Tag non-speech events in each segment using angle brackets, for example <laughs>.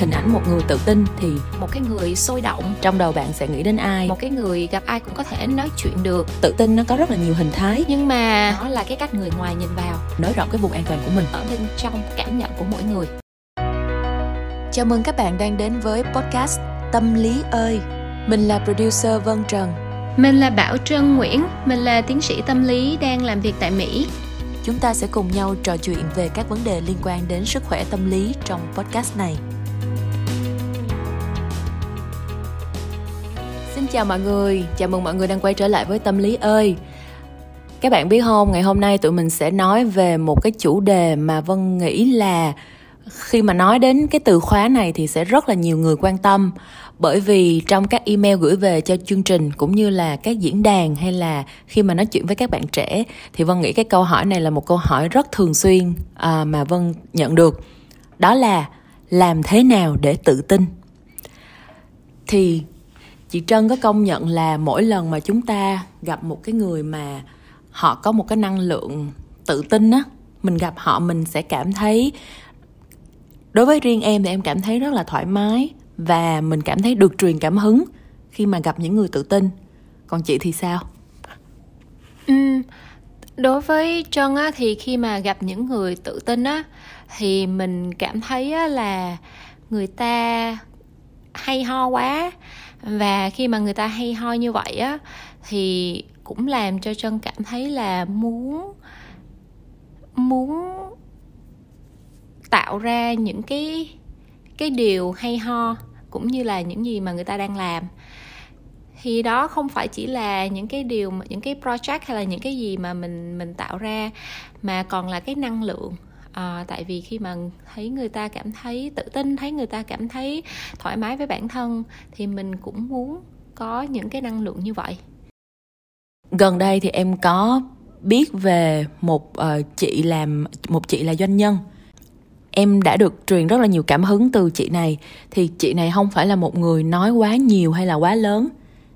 hình ảnh một người tự tin thì một cái người sôi động. trong đầu bạn sẽ nghĩ đến ai? Một cái người gặp ai cũng có thể nói chuyện được. Tự tin nó có rất là nhiều hình thái. Nhưng mà nó là cái cách người ngoài nhìn vào. Nới rộng cái vùng an toàn của mình. Ở bên trong cảm nhận của mỗi người. Chào mừng các bạn đang đến với podcast tâm lý ơi. Mình là producer vân trần. Mình là bảo trân nguyễn. Mình là tiến sĩ tâm lý đang làm việc tại mỹ. Chúng ta sẽ cùng nhau trò chuyện về các vấn đề liên quan đến sức khỏe tâm lý trong podcast này chào mọi người, chào mừng mọi người đang quay trở lại với Tâm Lý ơi. Các bạn biết không, ngày hôm nay tụi mình sẽ nói về một cái chủ đề mà Vân nghĩ là khi mà nói đến cái từ khóa này thì sẽ rất là nhiều người quan tâm. Bởi vì trong các email gửi về cho chương trình cũng như là các diễn đàn hay là khi mà nói chuyện với các bạn trẻ thì vân nghĩ cái câu hỏi này là một câu hỏi rất thường xuyên à, mà vân nhận được. Đó là làm thế nào để tự tin? Thì chị trân có công nhận là mỗi lần mà chúng ta gặp một cái người mà họ có một cái năng lượng tự tin á mình gặp họ mình sẽ cảm thấy đối với riêng em thì em cảm thấy rất là thoải mái và mình cảm thấy được truyền cảm hứng khi mà gặp những người tự tin. Còn chị thì sao? Ừ, đối với trân á thì khi mà gặp những người tự tin á thì mình cảm thấy á, là người ta hay ho quá và khi mà người ta hay ho như vậy á, thì cũng làm cho trân cảm thấy là muốn muốn tạo ra những cái cái điều hay ho cũng như là những gì mà người ta đang làm. Thì đó không phải chỉ là những cái điều những cái project hay là những cái gì mà mình mình tạo ra, mà còn là cái năng lượng à, tại vì khi mà thấy người ta cảm thấy tự tin thấy người ta cảm thấy thoải mái với bản thân thì mình cũng muốn có những cái năng lượng như vậy. Gần đây thì em có biết về một uh, chị làm một chị là doanh nhân. Em đã được truyền rất là nhiều cảm hứng từ chị này. Thì chị này không phải là một người nói quá nhiều hay là quá lớn.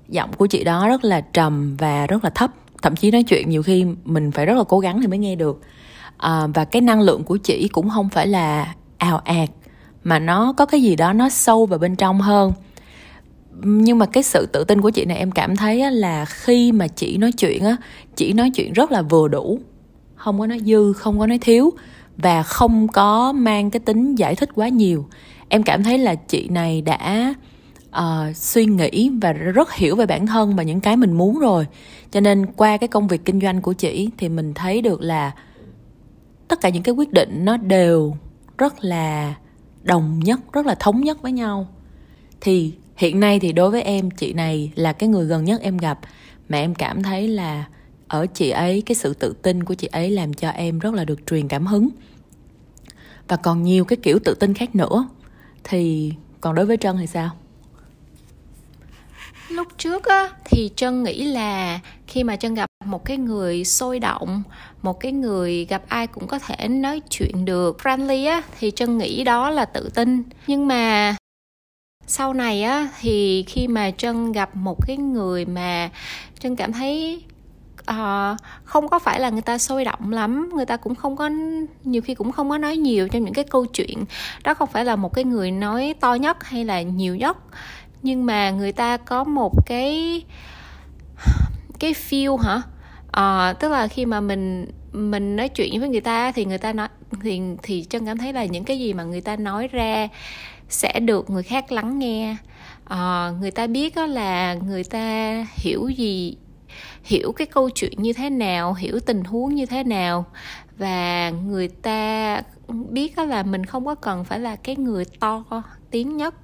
Giọng của chị đó rất là trầm và rất là thấp. Thậm chí nói chuyện nhiều khi mình phải rất là cố gắng thì mới nghe được à, và cái năng lượng của chị cũng không phải là ào ạt mà nó có cái gì đó nó sâu vào bên trong hơn. Nhưng mà cái sự tự tin của chị này em cảm thấy là khi mà chị nói chuyện á chị nói chuyện rất là vừa đủ không có nói dư không có nói thiếu và không có mang cái tính giải thích quá nhiều. Em cảm thấy là chị này đã uh, suy nghĩ và rất hiểu về bản thân và những cái mình muốn rồi. Cho nên qua cái công việc kinh doanh của chị thì mình thấy được là tất cả những cái quyết định nó đều rất là đồng nhất, rất là thống nhất với nhau. Thì hiện nay thì đối với em, chị này là cái người gần nhất em gặp. Mà em cảm thấy là ở chị ấy, cái sự tự tin của chị ấy làm cho em rất là được truyền cảm hứng. Và còn nhiều cái kiểu tự tin khác nữa. Thì còn đối với trân thì sao? Lúc trước á, thì trân nghĩ là khi mà trân gặp một cái người sôi động một cái người gặp ai cũng có thể nói chuyện được. Friendly á thì trân nghĩ đó là tự tin. Nhưng mà sau này á thì khi mà trân gặp một cái người mà trân cảm thấy uh, không có phải là người ta sôi động lắm người ta cũng không có nhiều khi cũng không có nói nhiều trong những cái câu chuyện đó không phải là một cái người nói to nhất hay là nhiều nhất. Nhưng mà người ta có một cái cái feel hả? À, tức là khi mà mình mình nói chuyện với người ta thì người ta nói thì thì chân cảm thấy là những cái gì mà người ta nói ra sẽ được người khác lắng nghe. À, người ta biết đó là người ta hiểu gì hiểu cái câu chuyện như thế nào hiểu tình huống như thế nào và người ta biết là mình không có cần phải là cái người to tiếng nhất.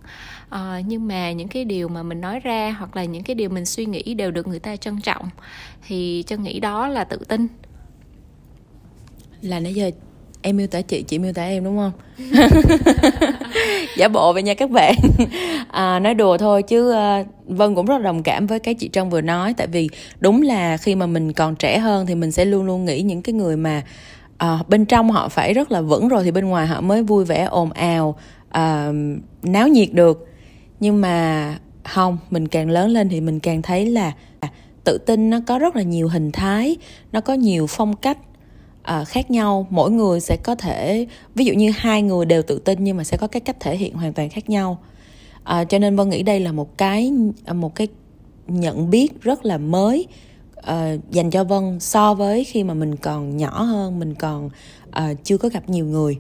À, nhưng mà những cái điều mà mình nói ra hoặc là những cái điều mình suy nghĩ đều được người ta trân trọng. Thì chân nghĩ đó là tự tin. Là nãy giờ em miêu tả chị chị miêu tả em đúng không? <laughs> Giả bộ vậy nha các bạn. À, nói đùa thôi chứ uh, vân cũng rất là đồng cảm với cái chị trân vừa nói. Tại vì đúng là khi mà mình còn trẻ hơn thì mình sẽ luôn luôn nghĩ những cái người mà à, bên trong họ phải rất là vững rồi thì bên ngoài họ mới vui vẻ ồn ào à, náo nhiệt được. Nhưng mà không mình càng lớn lên thì mình càng thấy là tự tin nó có rất là nhiều hình thái nó có nhiều phong cách à, khác nhau. Mỗi người sẽ có thể ví dụ như hai người đều tự tin nhưng mà sẽ có cái cách thể hiện hoàn toàn khác nhau. À, cho nên vân nghĩ đây là một cái một cái nhận biết rất là mới uh, dành cho vân so với khi mà mình còn nhỏ hơn mình còn uh, chưa có gặp nhiều người.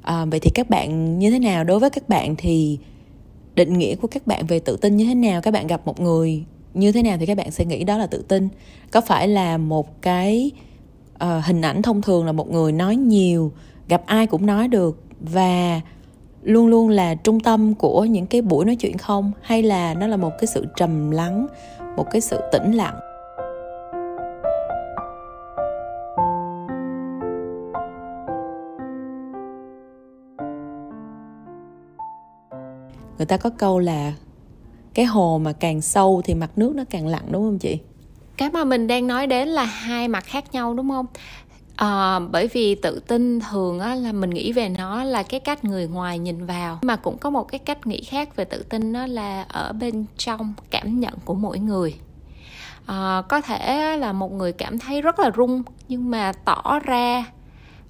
Uh, vậy thì các bạn như thế nào? Đối với các bạn thì định nghĩa của các bạn về tự tin như thế nào? Các bạn gặp một người như thế nào thì các bạn sẽ nghĩ đó là tự tin. Có phải là một cái uh, hình ảnh thông thường là một người nói nhiều gặp ai cũng nói được và luôn luôn là trung tâm của những cái buổi nói chuyện không? Hay là nó là một cái sự trầm lắng một cái sự tĩnh lặng? Người ta có câu là cái hồ mà càng sâu thì mặt nước nó càng lặng đúng không chị? Cái mà mình đang nói đến là hai mặt khác nhau đúng không? À, bởi vì tự tin thường á, là mình nghĩ về nó là cái cách người ngoài nhìn vào. Mà cũng có một cái cách nghĩ khác về tự tin đó là ở bên trong cảm nhận của mỗi người. À, có thể là một người cảm thấy rất là rung nhưng mà tỏ ra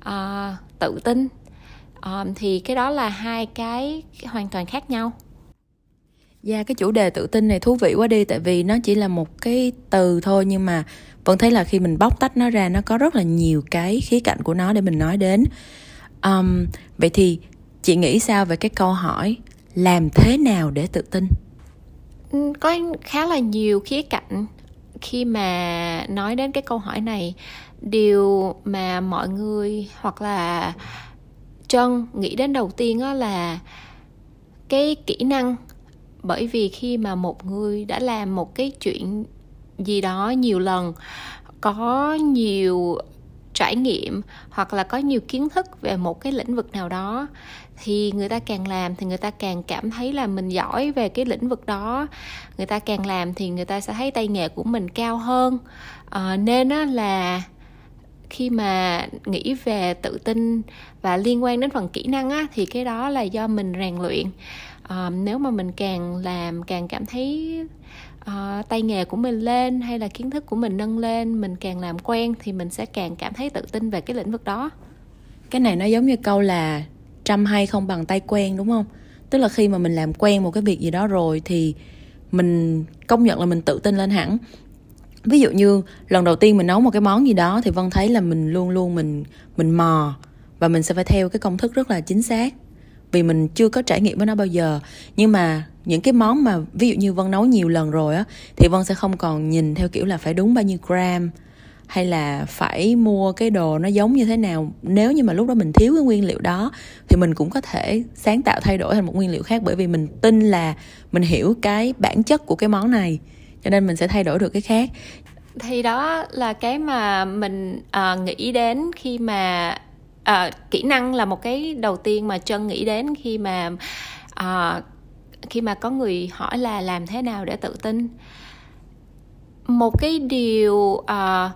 à, tự tin à, thì cái đó là hai cái hoàn toàn khác nhau Dạ yeah, cái chủ đề tự tin này thú vị quá đi tại vì nó chỉ là một cái từ thôi nhưng mà vẫn thấy là khi mình bóc tách nó ra nó có rất là nhiều cái khía cạnh của nó để mình nói đến. Um, vậy thì chị nghĩ sao về cái câu hỏi làm thế nào để tự tin? Ừ, có khá là nhiều khía cạnh khi mà nói đến cái câu hỏi này điều mà mọi người hoặc là chân nghĩ đến đầu tiên đó là cái kỹ năng. Bởi vì khi mà một người đã làm một cái chuyện gì đó nhiều lần có nhiều trải nghiệm hoặc là có nhiều kiến thức về một cái lĩnh vực nào đó thì người ta càng làm thì người ta càng cảm thấy là mình giỏi về cái lĩnh vực đó. Người ta càng làm thì người ta sẽ thấy tay nghề của mình cao hơn. À, nên á là khi mà nghĩ về tự tin và liên quan đến phần kỹ năng á thì cái đó là do mình rèn luyện. À, nếu mà mình càng làm càng cảm thấy à, tay nghề của mình lên hay là kiến thức của mình nâng lên mình càng làm quen thì mình sẽ càng cảm thấy tự tin về cái lĩnh vực đó. Cái này nó giống như câu là trăm hay không bằng tay quen đúng không? Tức là khi mà mình làm quen một cái việc gì đó rồi thì mình công nhận là mình tự tin lên hẳn ví dụ như lần đầu tiên mình nấu một cái món gì đó thì vân thấy là mình luôn luôn mình mình mò và mình sẽ phải theo cái công thức rất là chính xác. Vì mình chưa có trải nghiệm với nó bao giờ. Nhưng mà những cái món mà ví dụ như vân nấu nhiều lần rồi á, thì vân sẽ không còn nhìn theo kiểu là phải đúng bao nhiêu gram hay là phải mua cái đồ nó giống như thế nào. Nếu như mà lúc đó mình thiếu cái nguyên liệu đó, thì mình cũng có thể sáng tạo thay đổi thành một nguyên liệu khác bởi vì mình tin là mình hiểu cái bản chất của cái món này cho nên mình sẽ thay đổi được cái khác. Thì đó là cái mà mình uh, nghĩ đến khi mà uh, kỹ năng là một cái đầu tiên mà chân nghĩ đến khi mà uh, khi mà có người hỏi là làm thế nào để tự tin. Một cái điều uh,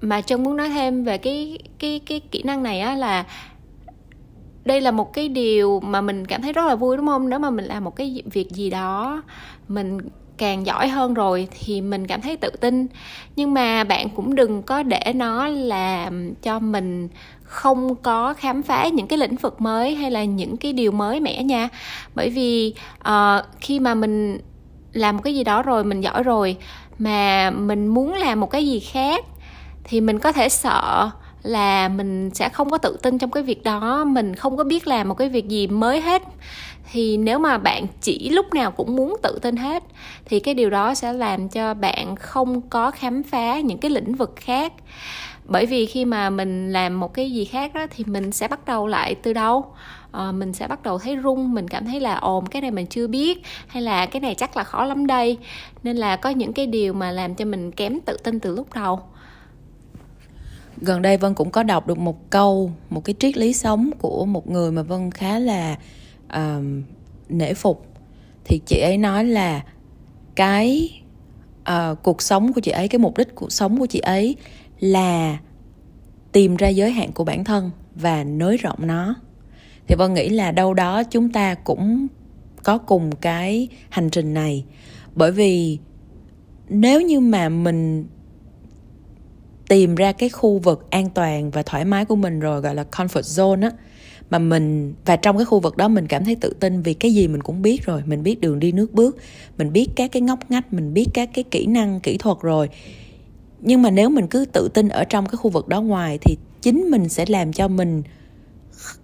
mà chân muốn nói thêm về cái cái cái kỹ năng này á là đây là một cái điều mà mình cảm thấy rất là vui đúng không? Nếu mà mình làm một cái việc gì đó mình càng giỏi hơn rồi thì mình cảm thấy tự tin. Nhưng mà bạn cũng đừng có để nó làm cho mình không có khám phá những cái lĩnh vực mới hay là những cái điều mới mẻ nha. Bởi vì uh, khi mà mình làm một cái gì đó rồi mình giỏi rồi mà mình muốn làm một cái gì khác thì mình có thể sợ là mình sẽ không có tự tin trong cái việc đó. Mình không có biết làm một cái việc gì mới hết thì nếu mà bạn chỉ lúc nào cũng muốn tự tin hết thì cái điều đó sẽ làm cho bạn không có khám phá những cái lĩnh vực khác. Bởi vì khi mà mình làm một cái gì khác đó thì mình sẽ bắt đầu lại từ đâu? À, mình sẽ bắt đầu thấy rung mình cảm thấy là ồn cái này mình chưa biết hay là cái này chắc là khó lắm đây. Nên là có những cái điều mà làm cho mình kém tự tin từ lúc đầu. Gần đây vân cũng có đọc được một câu một cái triết lý sống của một người mà vân khá là um, nể phục. Thì chị ấy nói là cái uh, cuộc sống của chị ấy cái mục đích cuộc sống của chị ấy là tìm ra giới hạn của bản thân và nới rộng nó. Thì vân nghĩ là đâu đó chúng ta cũng có cùng cái hành trình này. Bởi vì nếu như mà mình tìm ra cái khu vực an toàn và thoải mái của mình rồi gọi là comfort zone á mà mình và trong cái khu vực đó mình cảm thấy tự tin vì cái gì mình cũng biết rồi. Mình biết đường đi nước bước mình biết các cái ngóc ngách mình biết các cái kỹ năng kỹ thuật rồi. Nhưng mà nếu mình cứ tự tin ở trong cái khu vực đó ngoài thì chính mình sẽ làm cho mình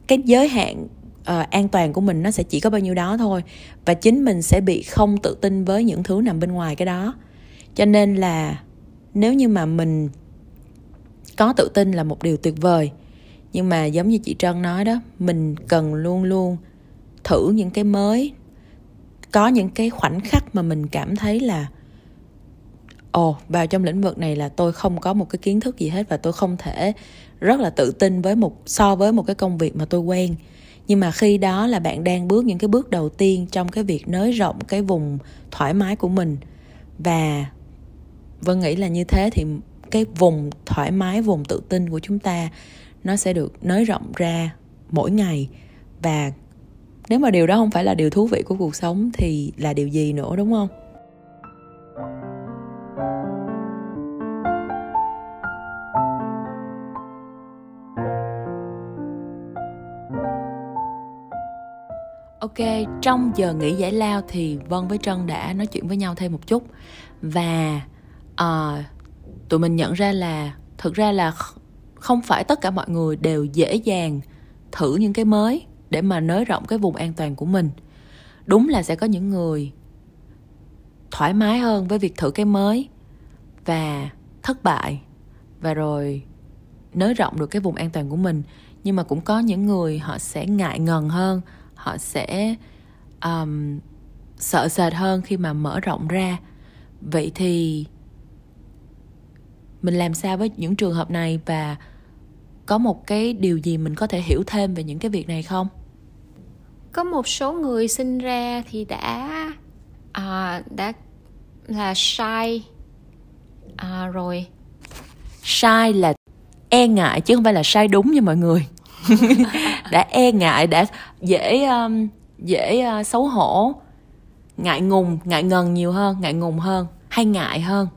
cái giới hạn uh, an toàn của mình nó sẽ chỉ có bao nhiêu đó thôi. Và chính mình sẽ bị không tự tin với những thứ nằm bên ngoài cái đó. Cho nên là nếu như mà mình có tự tin là một điều tuyệt vời nhưng mà giống như chị trân nói đó mình cần luôn luôn thử những cái mới. Có những cái khoảnh khắc mà mình cảm thấy là ồ oh, vào trong lĩnh vực này là tôi không có một cái kiến thức gì hết và tôi không thể rất là tự tin với một so với một cái công việc mà tôi quen. Nhưng mà khi đó là bạn đang bước những cái bước đầu tiên trong cái việc nới rộng cái vùng thoải mái của mình. Và vân nghĩ là như thế thì cái vùng thoải mái vùng tự tin của chúng ta nó sẽ được nới rộng ra mỗi ngày. Và nếu mà điều đó không phải là điều thú vị của cuộc sống thì là điều gì nữa đúng không? Ok, trong giờ nghỉ giải lao thì Vân với Trân đã nói chuyện với nhau thêm một chút. Và uh, tụi mình nhận ra là thực ra là không phải tất cả mọi người đều dễ dàng thử những cái mới để mà nới rộng cái vùng an toàn của mình. Đúng là sẽ có những người thoải mái hơn với việc thử cái mới và thất bại và rồi nới rộng được cái vùng an toàn của mình. Nhưng mà cũng có những người họ sẽ ngại ngần hơn họ sẽ um, sợ sệt hơn khi mà mở rộng ra. Vậy thì mình làm sao với những trường hợp này và có một cái điều gì mình có thể hiểu thêm về những cái việc này không? Có một số người sinh ra thì đã à, đã là sai. À, rồi. Sai là e ngại chứ không phải là sai đúng như mọi người. <laughs> Đã e ngại đã dễ um, dễ uh, xấu hổ ngại ngùng ngại ngần nhiều hơn ngại ngùng hơn hay ngại hơn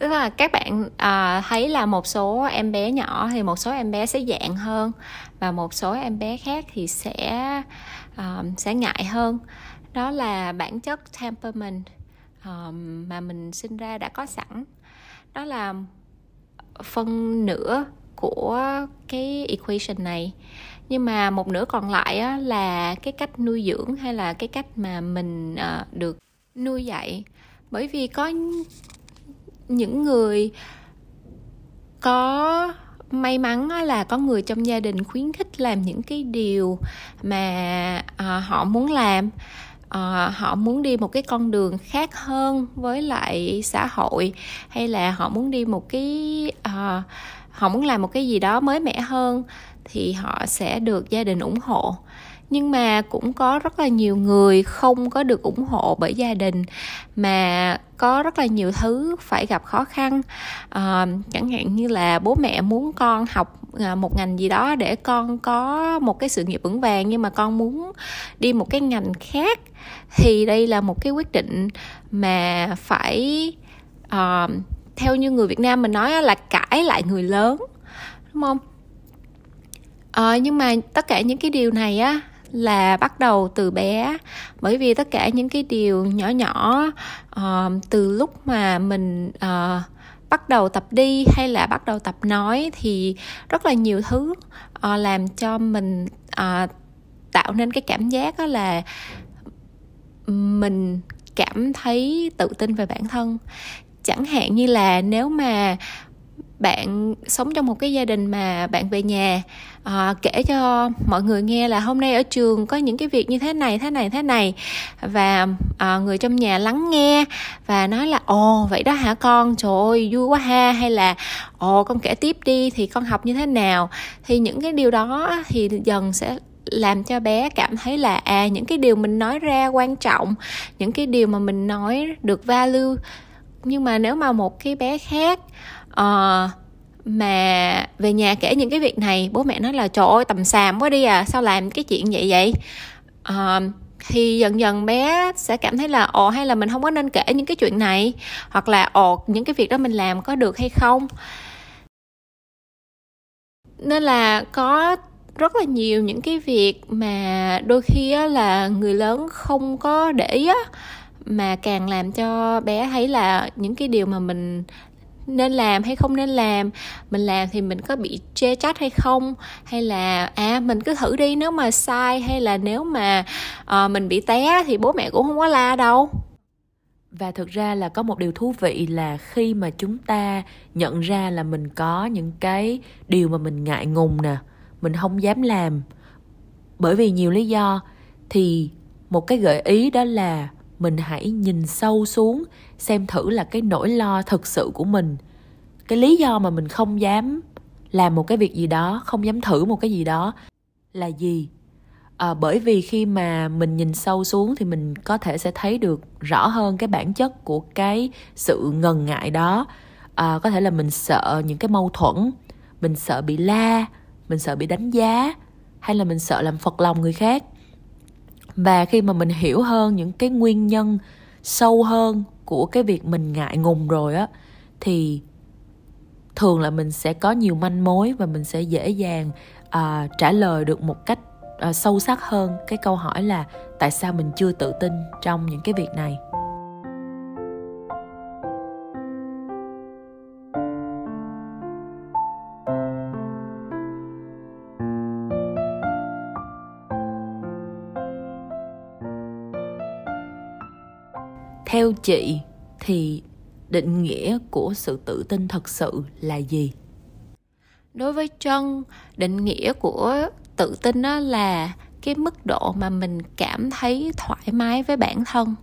tức là các bạn à, thấy là một số em bé nhỏ thì một số em bé sẽ dạng hơn và một số em bé khác thì sẽ à, sẽ ngại hơn. Đó là bản chất temperament um, mà mình sinh ra đã có sẵn. Đó là phân nửa của cái equation này. Nhưng mà một nửa còn lại á, là cái cách nuôi dưỡng hay là cái cách mà mình uh, được nuôi dạy. Bởi vì có những người có may mắn là có người trong gia đình khuyến khích làm những cái điều mà uh, họ muốn làm. Uh, họ muốn đi một cái con đường khác hơn với lại xã hội hay là họ muốn đi một cái uh, họ muốn làm một cái gì đó mới mẻ hơn thì họ sẽ được gia đình ủng hộ nhưng mà cũng có rất là nhiều người không có được ủng hộ bởi gia đình mà có rất là nhiều thứ phải gặp khó khăn. À, chẳng hạn như là bố mẹ muốn con học à, một ngành gì đó để con có một cái sự nghiệp vững vàng nhưng mà con muốn đi một cái ngành khác thì đây là một cái quyết định mà phải uh, theo như người Việt Nam mình nói là cãi lại người lớn đúng không? À, nhưng mà tất cả những cái điều này á là bắt đầu từ bé. Bởi vì tất cả những cái điều nhỏ nhỏ uh, từ lúc mà mình uh, bắt đầu tập đi hay là bắt đầu tập nói thì rất là nhiều thứ uh, làm cho mình uh, tạo nên cái cảm giác đó là mình cảm thấy tự tin về bản thân. Chẳng hạn như là nếu mà bạn sống trong một cái gia đình mà bạn về nhà. À, kể cho mọi người nghe là hôm nay ở trường có những cái việc như thế này thế này thế này. Và à, người trong nhà lắng nghe và nói là ồ vậy đó hả con? Trời ơi vui quá ha. Hay là ồ con kể tiếp đi thì con học như thế nào? Thì những cái điều đó thì dần sẽ làm cho bé cảm thấy là à những cái điều mình nói ra quan trọng những cái điều mà mình nói được value. Nhưng mà nếu mà một cái bé khác uh, mà về nhà kể những cái việc này bố mẹ nói là trời ơi tầm xàm quá đi à sao làm cái chuyện vậy vậy? Uh, thì dần dần bé sẽ cảm thấy là ồ hay là mình không có nên kể những cái chuyện này hoặc là ồ những cái việc đó mình làm có được hay không? Nên là có rất là nhiều những cái việc mà đôi khi á, là người lớn không có để ý á mà càng làm cho bé thấy là những cái điều mà mình nên làm hay không nên làm mình làm thì mình có bị chê trách hay không hay là à mình cứ thử đi nếu mà sai hay là nếu mà uh, mình bị té thì bố mẹ cũng không có la đâu. Và thực ra là có một điều thú vị là khi mà chúng ta nhận ra là mình có những cái điều mà mình ngại ngùng nè mình không dám làm bởi vì nhiều lý do thì một cái gợi ý đó là mình hãy nhìn sâu xuống xem thử là cái nỗi lo thực sự của mình. Cái lý do mà mình không dám làm một cái việc gì đó không dám thử một cái gì đó là gì? À, bởi vì khi mà mình nhìn sâu xuống thì mình có thể sẽ thấy được rõ hơn cái bản chất của cái sự ngần ngại đó. À, có thể là mình sợ những cái mâu thuẫn mình sợ bị la mình sợ bị đánh giá hay là mình sợ làm phật lòng người khác và khi mà mình hiểu hơn những cái nguyên nhân sâu hơn của cái việc mình ngại ngùng rồi á thì thường là mình sẽ có nhiều manh mối và mình sẽ dễ dàng à, trả lời được một cách à, sâu sắc hơn cái câu hỏi là tại sao mình chưa tự tin trong những cái việc này. Theo chị thì định nghĩa của sự tự tin thật sự là gì? Đối với trân, định nghĩa của tự tin đó là cái mức độ mà mình cảm thấy thoải mái với bản thân.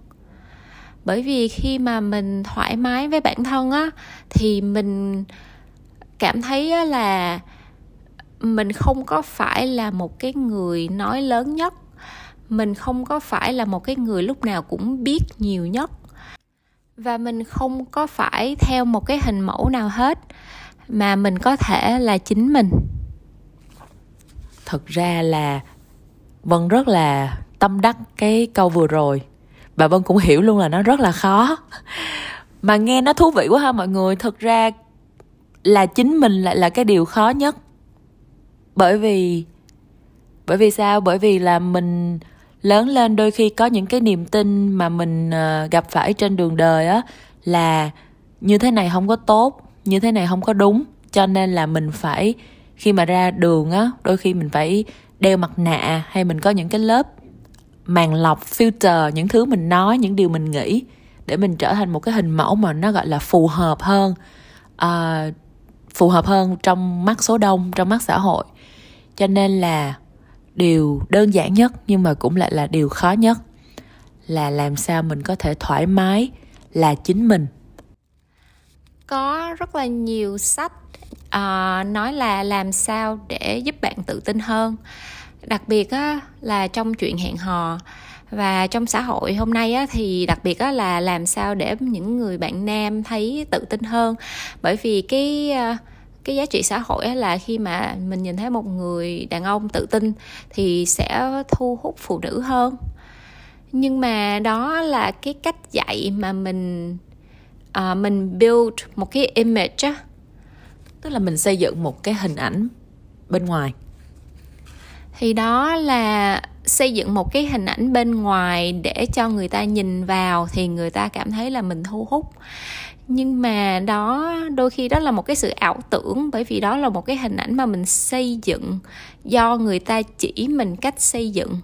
Bởi vì khi mà mình thoải mái với bản thân á, thì mình cảm thấy là mình không có phải là một cái người nói lớn nhất. Mình không có phải là một cái người lúc nào cũng biết nhiều nhất và mình không có phải theo một cái hình mẫu nào hết, mà mình có thể là chính mình. Thực ra là vân rất là tâm đắc cái câu vừa rồi. Và vân cũng hiểu luôn là nó rất là khó. Mà nghe nó thú vị quá ha mọi người. Thực ra là chính mình lại là cái điều khó nhất. Bởi vì bởi vì sao? Bởi vì là mình lớn lên đôi khi có những cái niềm tin mà mình ờ, gặp phải trên đường đời á là như thế này không có tốt như thế này không có đúng. Cho nên là mình phải khi mà ra đường á đôi khi mình phải đeo mặt nạ hay mình có những cái lớp màng lọc filter những thứ mình nói những điều mình nghĩ để mình trở thành một cái hình mẫu mà nó gọi là phù hợp hơn à, phù hợp hơn trong mắt số đông trong mắt xã hội. Cho nên là điều đơn giản nhất nhưng mà cũng lại là điều khó nhất là làm sao mình có thể thoải mái là chính mình. Có rất là nhiều sách uh, nói là làm sao để giúp bạn tự tin hơn. Đặc biệt á, là trong chuyện hẹn hò. Và trong xã hội hôm nay á, thì đặc biệt á, là làm sao để những người bạn nam thấy tự tin hơn. Bởi vì cái uh, cái giá trị xã hội là khi mà mình nhìn thấy một người đàn ông tự tin thì sẽ thu hút phụ nữ hơn. Nhưng mà đó là cái cách dạy mà mình uh, mình build một cái image á. Tức là mình xây dựng một cái hình ảnh bên ngoài. Thì đó là xây dựng một cái hình ảnh bên ngoài để cho người ta nhìn vào thì người ta cảm thấy là mình thu hút. Nhưng mà đó đôi khi đó là một cái sự ảo tưởng, bởi vì đó là một cái hình ảnh mà mình xây dựng do người ta chỉ mình cách xây dựng.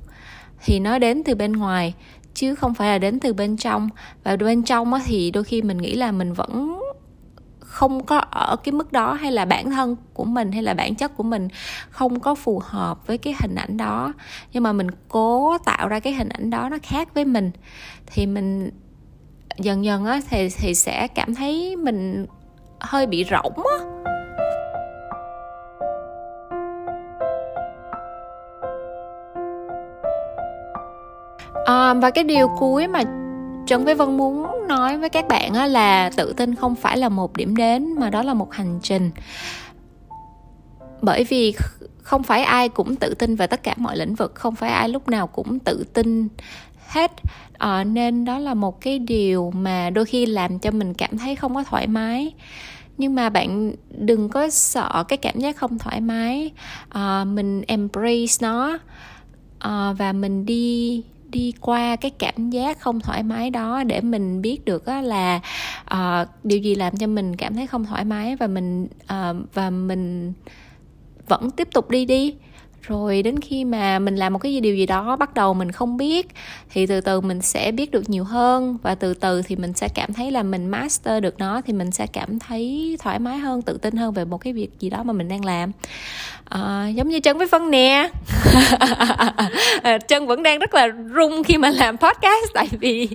Thì nó đến từ bên ngoài, chứ không phải là đến từ bên trong. Và bên trong thì đôi khi mình nghĩ là mình vẫn không có ở cái mức đó hay là bản thân của mình hay là bản chất của mình không có phù hợp với cái hình ảnh đó. Nhưng mà mình cố tạo ra cái hình ảnh đó nó khác với mình thì mình dần dần á thì thì sẽ cảm thấy mình hơi bị rỗng á. À, và cái điều cuối mà trần với vân muốn nói với các bạn là tự tin không phải là một điểm đến mà đó là một hành trình. Bởi vì không phải ai cũng tự tin về tất cả mọi lĩnh vực không phải ai lúc nào cũng tự tin hết. À, nên đó là một cái điều mà đôi khi làm cho mình cảm thấy không có thoải mái. Nhưng mà bạn đừng có sợ cái cảm giác không thoải mái. À, mình embrace nó. À, và mình đi đi qua cái cảm giác không thoải mái đó để mình biết được là uh, điều gì làm cho mình cảm thấy không thoải mái và mình uh, và mình vẫn tiếp tục đi đi rồi đến khi mà mình làm một cái điều gì đó bắt đầu mình không biết thì từ từ mình sẽ biết được nhiều hơn. Và từ từ thì mình sẽ cảm thấy là mình master được nó thì mình sẽ cảm thấy thoải mái hơn tự tin hơn về một cái việc gì đó mà mình đang làm. À, giống như chân với phân nè. <laughs> Chân vẫn đang rất là rung khi mà làm podcast tại vì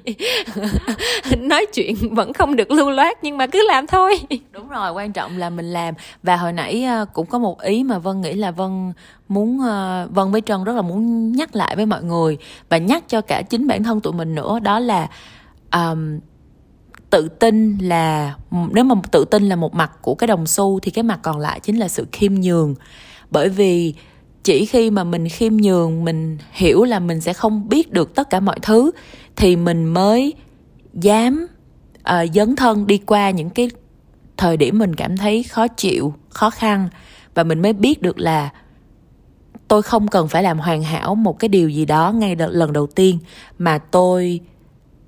<laughs> nói chuyện vẫn không được lưu loát nhưng mà cứ làm thôi. Đúng rồi quan trọng là mình làm. Và hồi nãy ờ, cũng có một ý mà vân nghĩ là vân muốn uh, vân với trân rất là muốn nhắc lại với mọi người và nhắc cho cả chính bản thân tụi mình nữa đó là um, tự tin là nếu mà tự tin là một mặt của cái đồng xu thì cái mặt còn lại chính là sự khiêm nhường. Bởi vì chỉ khi mà mình khiêm nhường mình hiểu là mình sẽ không biết được tất cả mọi thứ thì mình mới dám uh, dấn thân đi qua những cái thời điểm mình cảm thấy khó chịu khó khăn và mình mới biết được là tôi không cần phải làm hoàn hảo một cái điều gì đó ngay lần đầu tiên mà tôi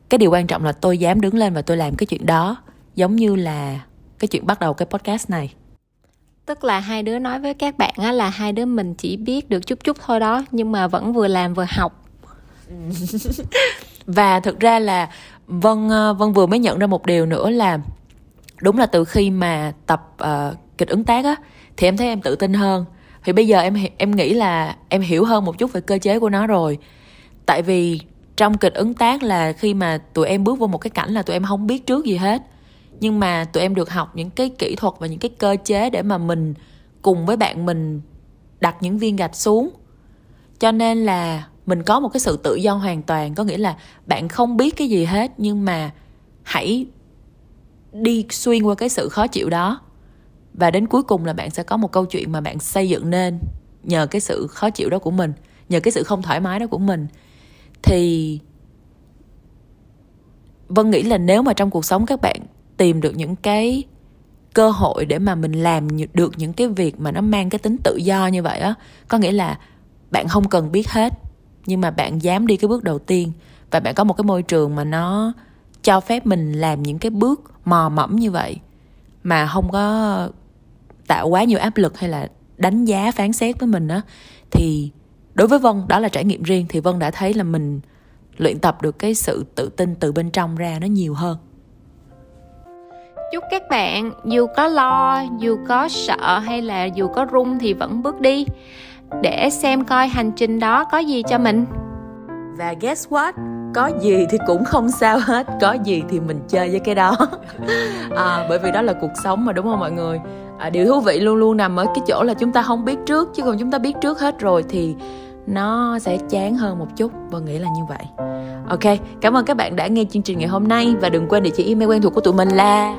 cái điều quan trọng là tôi dám đứng lên và tôi làm cái chuyện đó giống như là cái chuyện bắt đầu cái podcast này. Tức là hai đứa nói với các bạn á là hai đứa mình chỉ biết được chút chút thôi đó nhưng mà vẫn vừa làm vừa học. <laughs> Và thực ra là vân ờ, vân vừa mới nhận ra một điều nữa là đúng là từ khi mà tập uh, kịch ứng tác á thì em thấy em tự tin hơn thì bây giờ em em nghĩ là em hiểu hơn một chút về cơ chế của nó rồi. Tại vì trong kịch ứng tác là khi mà tụi em bước vào một cái cảnh là tụi em không biết trước gì hết. Nhưng mà tụi em được học những cái kỹ thuật và những cái cơ chế để mà mình cùng với bạn mình đặt những viên gạch xuống. Cho nên là mình có một cái sự tự do hoàn toàn, có nghĩa là bạn không biết cái gì hết, nhưng mà hãy đi xuyên qua cái sự khó chịu đó và đến cuối cùng là bạn sẽ có một câu chuyện mà bạn xây dựng nên nhờ cái sự khó chịu đó của mình, nhờ cái sự không thoải mái đó của mình. Thì vân nghĩ là nếu mà trong cuộc sống các bạn tìm được những cái cơ hội để mà mình làm được những cái việc mà nó mang cái tính tự do như vậy á, có nghĩa là bạn không cần biết hết, nhưng mà bạn dám đi cái bước đầu tiên và bạn có một cái môi trường mà nó cho phép mình làm những cái bước mò mẫm như vậy mà không có tạo quá nhiều áp lực hay là đánh giá phán xét với mình á thì đối với vân đó là trải nghiệm riêng thì vân đã thấy là mình luyện tập được cái sự tự tin từ bên trong ra nó nhiều hơn. Chúc các bạn dù có lo dù có sợ hay là dù có run thì vẫn bước đi. Để xem coi hành trình đó có gì cho mình. Và guess what có gì thì cũng không sao hết có gì thì mình chơi với cái đó. <laughs> À, bởi vì đó là cuộc sống mà đúng không mọi người? À, điều thú vị luôn luôn nằm ở cái chỗ là chúng ta không biết trước chứ còn chúng ta biết trước hết rồi thì nó sẽ chán hơn một chút. Và nghĩ là như vậy. Ok cảm ơn các bạn đã nghe chương trình ngày hôm nay và đừng quên địa chỉ email quen thuộc của tụi mình là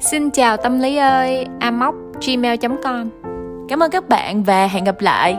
xin chào tâm lý ơi amoc gmail com. Cảm ơn các bạn và hẹn gặp lại